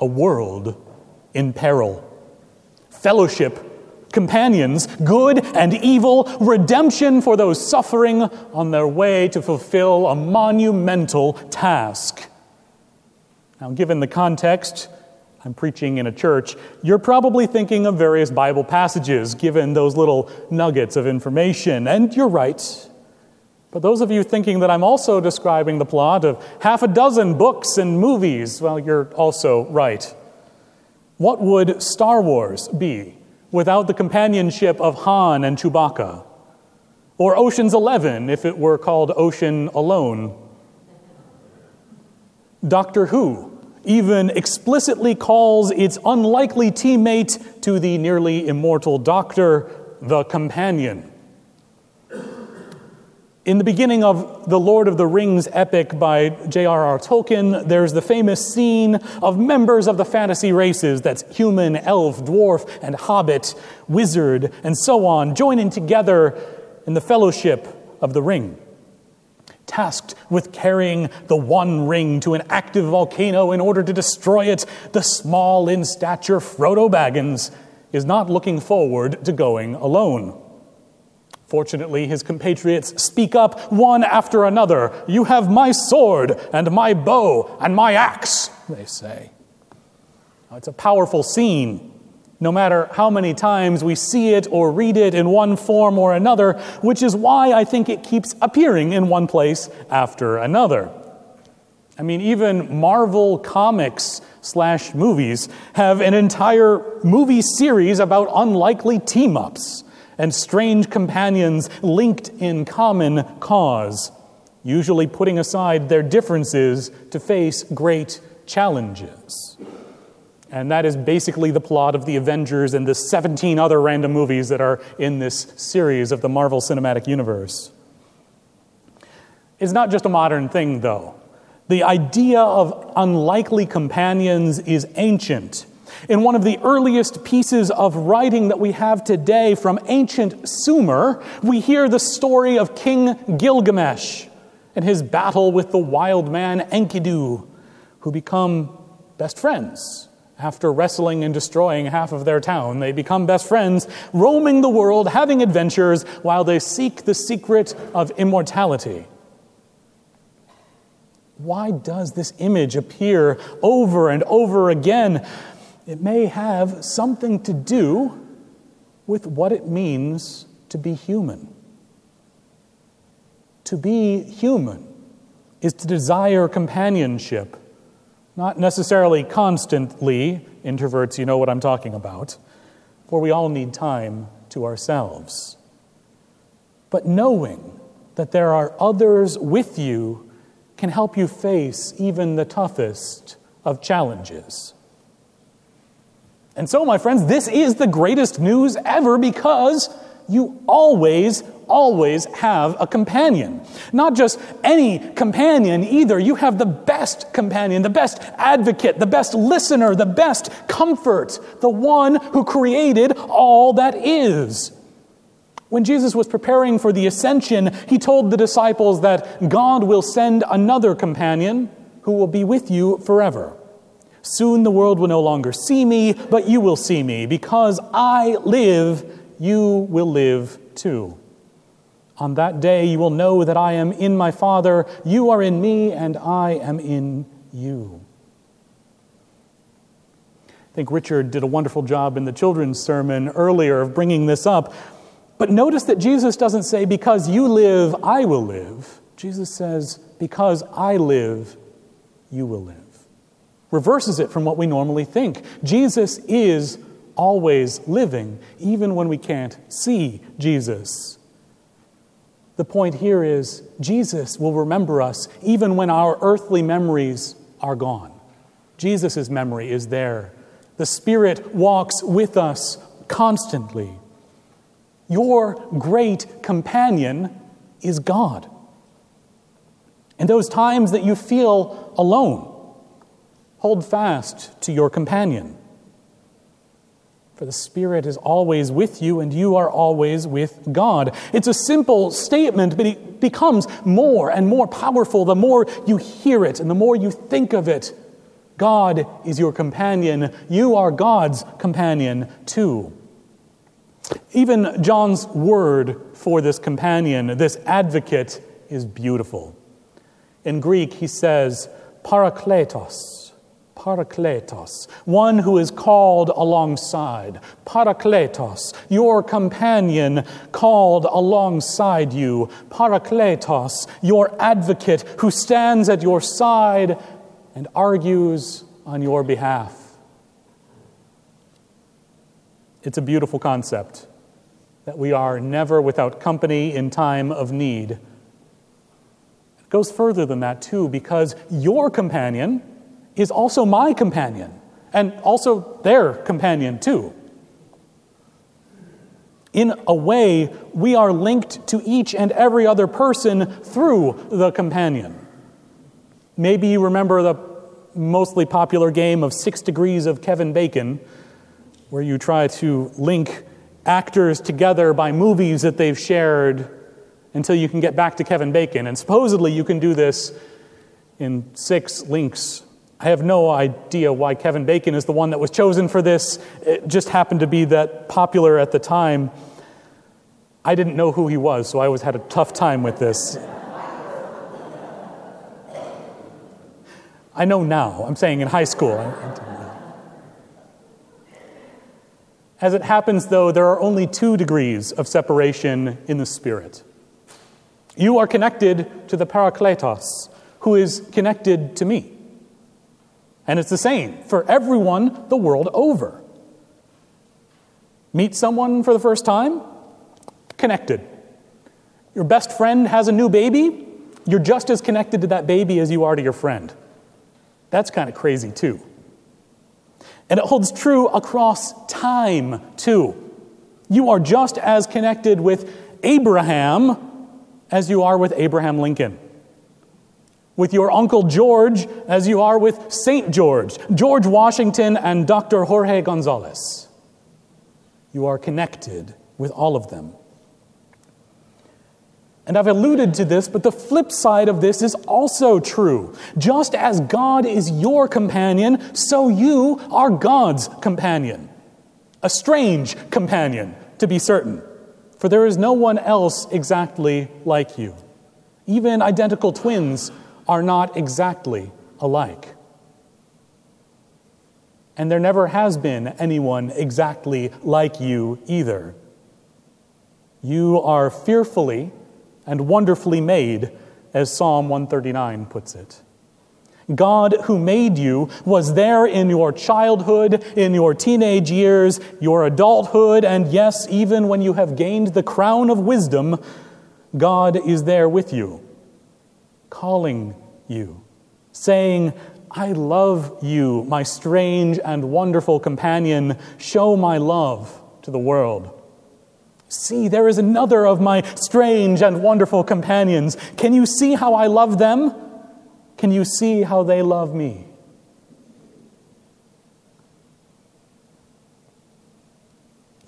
a world in peril. Fellowship, companions, good and evil, redemption for those suffering on their way to fulfill a monumental task. Now, given the context, I'm preaching in a church, you're probably thinking of various Bible passages given those little nuggets of information, and you're right. But those of you thinking that I'm also describing the plot of half a dozen books and movies, well, you're also right. What would Star Wars be without the companionship of Han and Chewbacca? Or Ocean's Eleven if it were called Ocean Alone? Doctor Who even explicitly calls its unlikely teammate to the nearly immortal Doctor the companion. In the beginning of the Lord of the Rings epic by J.R.R. Tolkien, there's the famous scene of members of the fantasy races that's human, elf, dwarf, and hobbit, wizard, and so on, joining together in the fellowship of the ring. Tasked with carrying the one ring to an active volcano in order to destroy it, the small in stature Frodo Baggins is not looking forward to going alone. Fortunately, his compatriots speak up one after another. You have my sword and my bow and my axe, they say. It's a powerful scene. No matter how many times we see it or read it in one form or another, which is why I think it keeps appearing in one place after another. I mean, even Marvel comics slash movies have an entire movie series about unlikely team ups and strange companions linked in common cause, usually putting aside their differences to face great challenges. And that is basically the plot of the Avengers and the 17 other random movies that are in this series of the Marvel Cinematic Universe. It's not just a modern thing, though. The idea of unlikely companions is ancient in one of the earliest pieces of writing that we have today from ancient Sumer, we hear the story of King Gilgamesh and his battle with the wild man Enkidu, who become best friends. After wrestling and destroying half of their town, they become best friends, roaming the world, having adventures, while they seek the secret of immortality. Why does this image appear over and over again? It may have something to do with what it means to be human. To be human is to desire companionship, not necessarily constantly. Introverts, you know what I'm talking about, for we all need time to ourselves. But knowing that there are others with you can help you face even the toughest of challenges. And so, my friends, this is the greatest news ever because you always, always have a companion. Not just any companion either. You have the best companion, the best advocate, the best listener, the best comfort, the one who created all that is. When Jesus was preparing for the ascension, he told the disciples that God will send another companion who will be with you forever. Soon the world will no longer see me, but you will see me. Because I live, you will live too. On that day you will know that I am in my Father, you are in me, and I am in you. I think Richard did a wonderful job in the children's sermon earlier of bringing this up. But notice that Jesus doesn't say, Because you live, I will live. Jesus says, Because I live, you will live reverses it from what we normally think. Jesus is always living, even when we can't see Jesus. The point here is Jesus will remember us even when our earthly memories are gone. Jesus' memory is there. The Spirit walks with us constantly. Your great companion is God. In those times that you feel alone, Hold fast to your companion. For the Spirit is always with you, and you are always with God. It's a simple statement, but it becomes more and more powerful the more you hear it and the more you think of it. God is your companion. You are God's companion too. Even John's word for this companion, this advocate, is beautiful. In Greek, he says, parakletos, parakletos, one who is called alongside. Parakletos, your companion called alongside you. Parakletos, your advocate who stands at your side and argues on your behalf. It's a beautiful concept that we are never without company in time of need. It goes further than that, too, because your companion is also my companion, and also their companion, too. In a way, we are linked to each and every other person through the companion. Maybe you remember the mostly popular game of Six Degrees of Kevin Bacon, where you try to link actors together by movies that they've shared until you can get back to Kevin Bacon. And supposedly you can do this in six links. I have no idea why Kevin Bacon is the one that was chosen for this. It just happened to be that popular at the time. I didn't know who he was, so I always had a tough time with this. I know now. I'm saying in high school. As it happens, though, there are only two degrees of separation in the Spirit. You are connected to the Parakletos, who is connected to me. And it's the same for everyone the world over. Meet someone for the first time? Connected. Your best friend has a new baby? You're just as connected to that baby as you are to your friend. That's kind of crazy, too. And it holds true across time, too. You are just as connected with Abraham as you are with Abraham Lincoln, with your Uncle George as you are with St. George, George Washington, and Dr. Jorge Gonzalez. You are connected with all of them. And I've alluded to this, but the flip side of this is also true. Just as God is your companion, so you are God's companion. A strange companion, to be certain, for there is no one else exactly like you. Even identical twins are not exactly alike. And there never has been anyone exactly like you either. You are fearfully and wonderfully made, as Psalm 139 puts it. God, who made you, was there in your childhood, in your teenage years, your adulthood, and yes, even when you have gained the crown of wisdom, God is there with you, calling you, saying, I love you, my strange and wonderful companion. Show my love to the world. See, there is another of my strange and wonderful companions. Can you see how I love them? Can you see how they love me?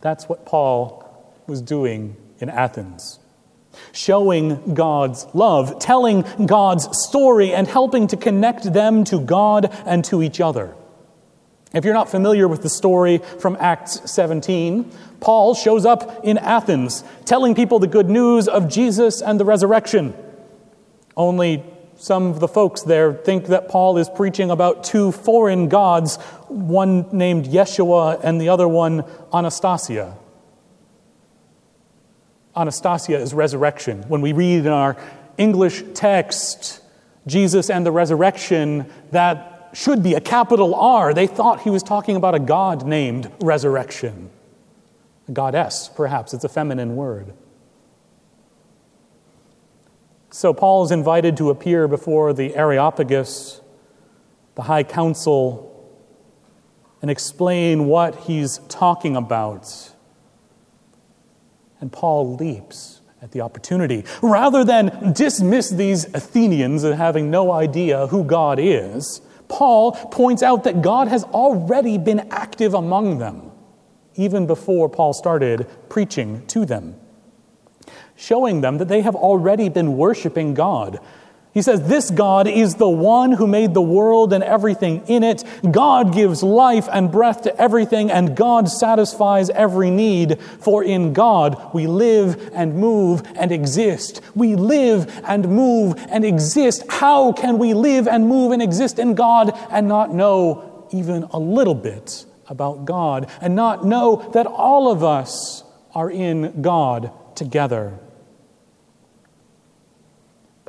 That's what Paul was doing in Athens. Showing God's love, telling God's story, and helping to connect them to God and to each other. If you're not familiar with the story from Acts 17, Paul shows up in Athens telling people the good news of Jesus and the resurrection. Only some of the folks there think that Paul is preaching about two foreign gods, one named Yeshua and the other one Anastasia. Anastasia is resurrection. When we read in our English text, Jesus and the resurrection, that should be a capital R. They thought he was talking about a god named resurrection. A goddess, perhaps. It's a feminine word. So Paul is invited to appear before the Areopagus, the high council, and explain what he's talking about. And Paul leaps at the opportunity. Rather than dismiss these Athenians as having no idea who God is, Paul points out that God has already been active among them, even before Paul started preaching to them, showing them that they have already been worshiping God. He says, This God is the one who made the world and everything in it. God gives life and breath to everything, and God satisfies every need. For in God we live and move and exist. We live and move and exist. How can we live and move and exist in God and not know even a little bit about God and not know that all of us are in God together?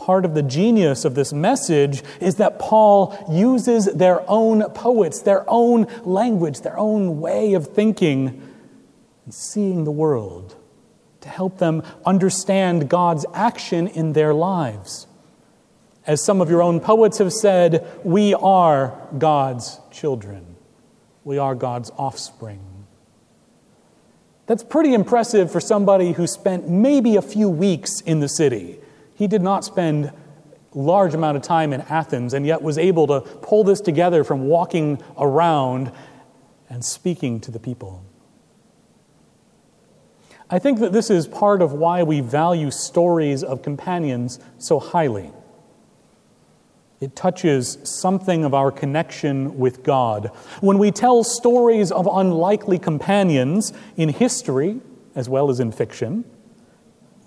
Part of the genius of this message is that Paul uses their own poets, their own language, their own way of thinking and seeing the world to help them understand God's action in their lives. As some of your own poets have said, we are God's children. We are God's offspring. That's pretty impressive for somebody who spent maybe a few weeks in the city. He did not spend large amount of time in Athens and yet was able to pull this together from walking around and speaking to the people. I think that this is part of why we value stories of companions so highly. It touches something of our connection with God. When we tell stories of unlikely companions in history as well as in fiction,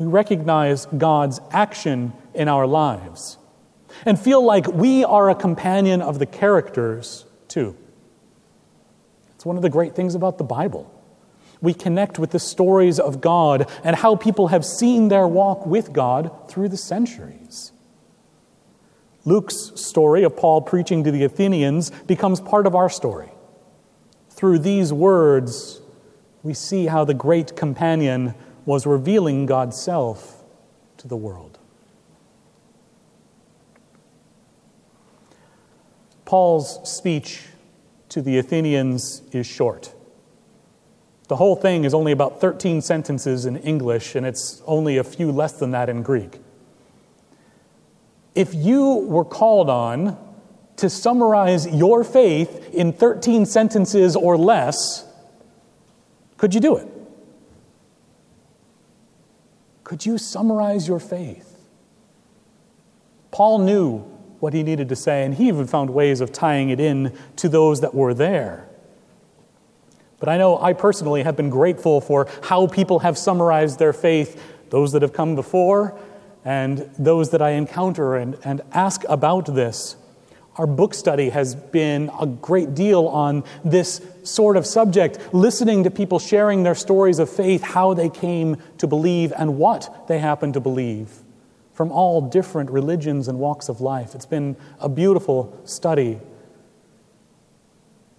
we recognize God's action in our lives and feel like we are a companion of the characters too. It's one of the great things about the Bible. We connect with the stories of God and how people have seen their walk with God through the centuries. Luke's story of Paul preaching to the Athenians becomes part of our story. Through these words, we see how the great companion was revealing God's self to the world. Paul's speech to the Athenians is short. The whole thing is only about 13 sentences in English, and it's only a few less than that in Greek. If you were called on to summarize your faith in 13 sentences or less, could you do it? Could you summarize your faith? Paul knew what he needed to say, and he even found ways of tying it in to those that were there. But I know I personally have been grateful for how people have summarized their faith, those that have come before and those that I encounter and, and ask about this. Our book study has been a great deal on this sort of subject, listening to people sharing their stories of faith, how they came to believe, and what they happen to believe from all different religions and walks of life. It's been a beautiful study.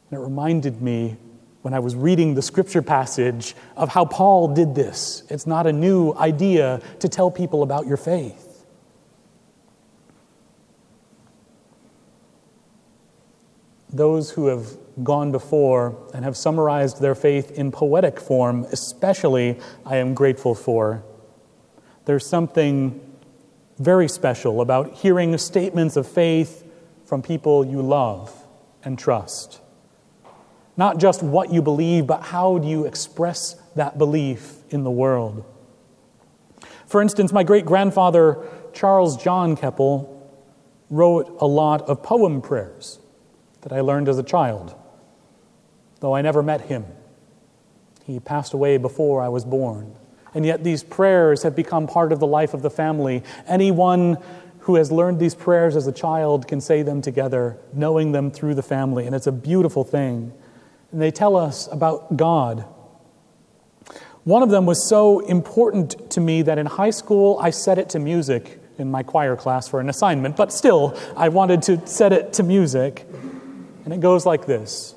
And it reminded me when I was reading the scripture passage of how Paul did this. It's not a new idea to tell people about your faith. Those who have gone before and have summarized their faith in poetic form, especially, I am grateful for. There's something very special about hearing statements of faith from people you love and trust. Not just what you believe, but how do you express that belief in the world. For instance, my great grandfather, Charles John Keppel, wrote a lot of poem prayers that I learned as a child, though I never met him. He passed away before I was born. And yet, these prayers have become part of the life of the family. Anyone who has learned these prayers as a child can say them together, knowing them through the family. And it's a beautiful thing. And they tell us about God. One of them was so important to me that in high school I set it to music in my choir class for an assignment, but still, I wanted to set it to music. And it goes like this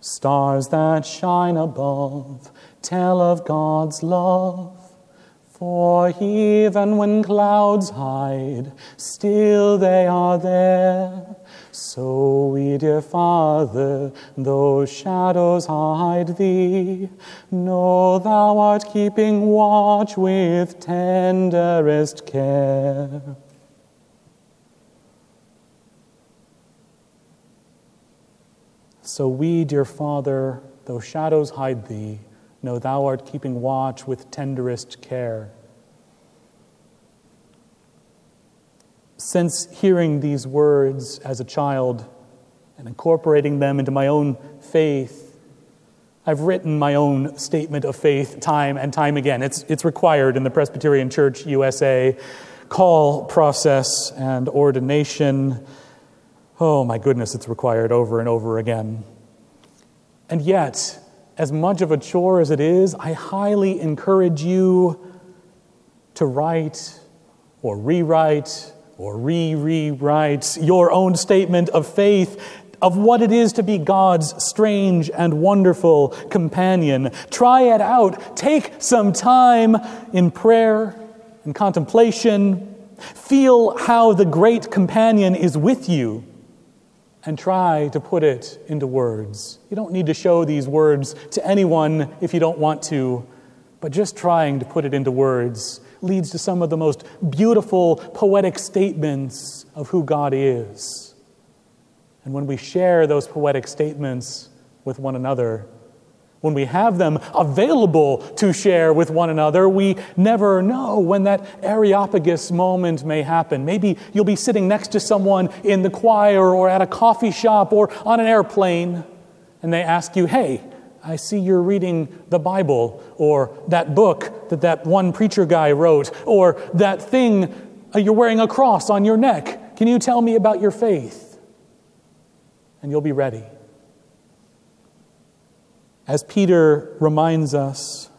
Stars that shine above tell of God's love. For even when clouds hide, still they are there. So we, dear Father, though shadows hide thee, know thou art keeping watch with tenderest care. So we, dear Father, though shadows hide thee, know thou art keeping watch with tenderest care. Since hearing these words as a child and incorporating them into my own faith, I've written my own statement of faith time and time again. It's, it's required in the Presbyterian Church USA call process and ordination. Oh my goodness, it's required over and over again. And yet, as much of a chore as it is, I highly encourage you to write or rewrite or re rewrite your own statement of faith of what it is to be God's strange and wonderful companion. Try it out. Take some time in prayer and contemplation. Feel how the great companion is with you and try to put it into words. You don't need to show these words to anyone if you don't want to, but just trying to put it into words leads to some of the most beautiful poetic statements of who God is. And when we share those poetic statements with one another, when we have them available to share with one another, we never know when that Areopagus moment may happen. Maybe you'll be sitting next to someone in the choir or at a coffee shop or on an airplane, and they ask you, Hey, I see you're reading the Bible, or that book that that one preacher guy wrote, or that thing uh, you're wearing a cross on your neck. Can you tell me about your faith? And you'll be ready. As Peter reminds us,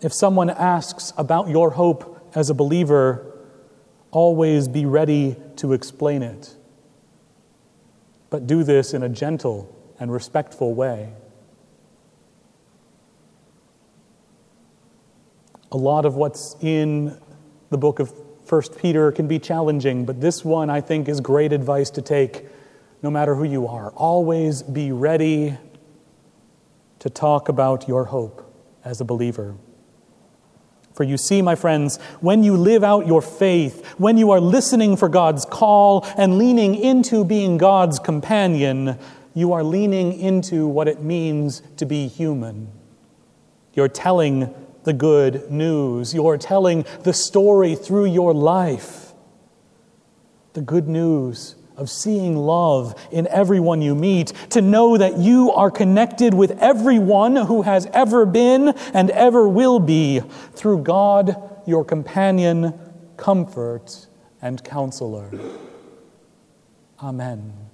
if someone asks about your hope as a believer, always be ready to explain it. But do this in a gentle and respectful way. A lot of what's in the book of 1 Peter can be challenging, but this one I think is great advice to take no matter who you are. Always be ready to talk about your hope as a believer. For you see, my friends, when you live out your faith, when you are listening for God's call and leaning into being God's companion, you are leaning into what it means to be human. You're telling the good news, you're telling the story through your life. The good news of seeing love in everyone you meet, to know that you are connected with everyone who has ever been and ever will be through God, your companion, comfort, and counselor. Amen.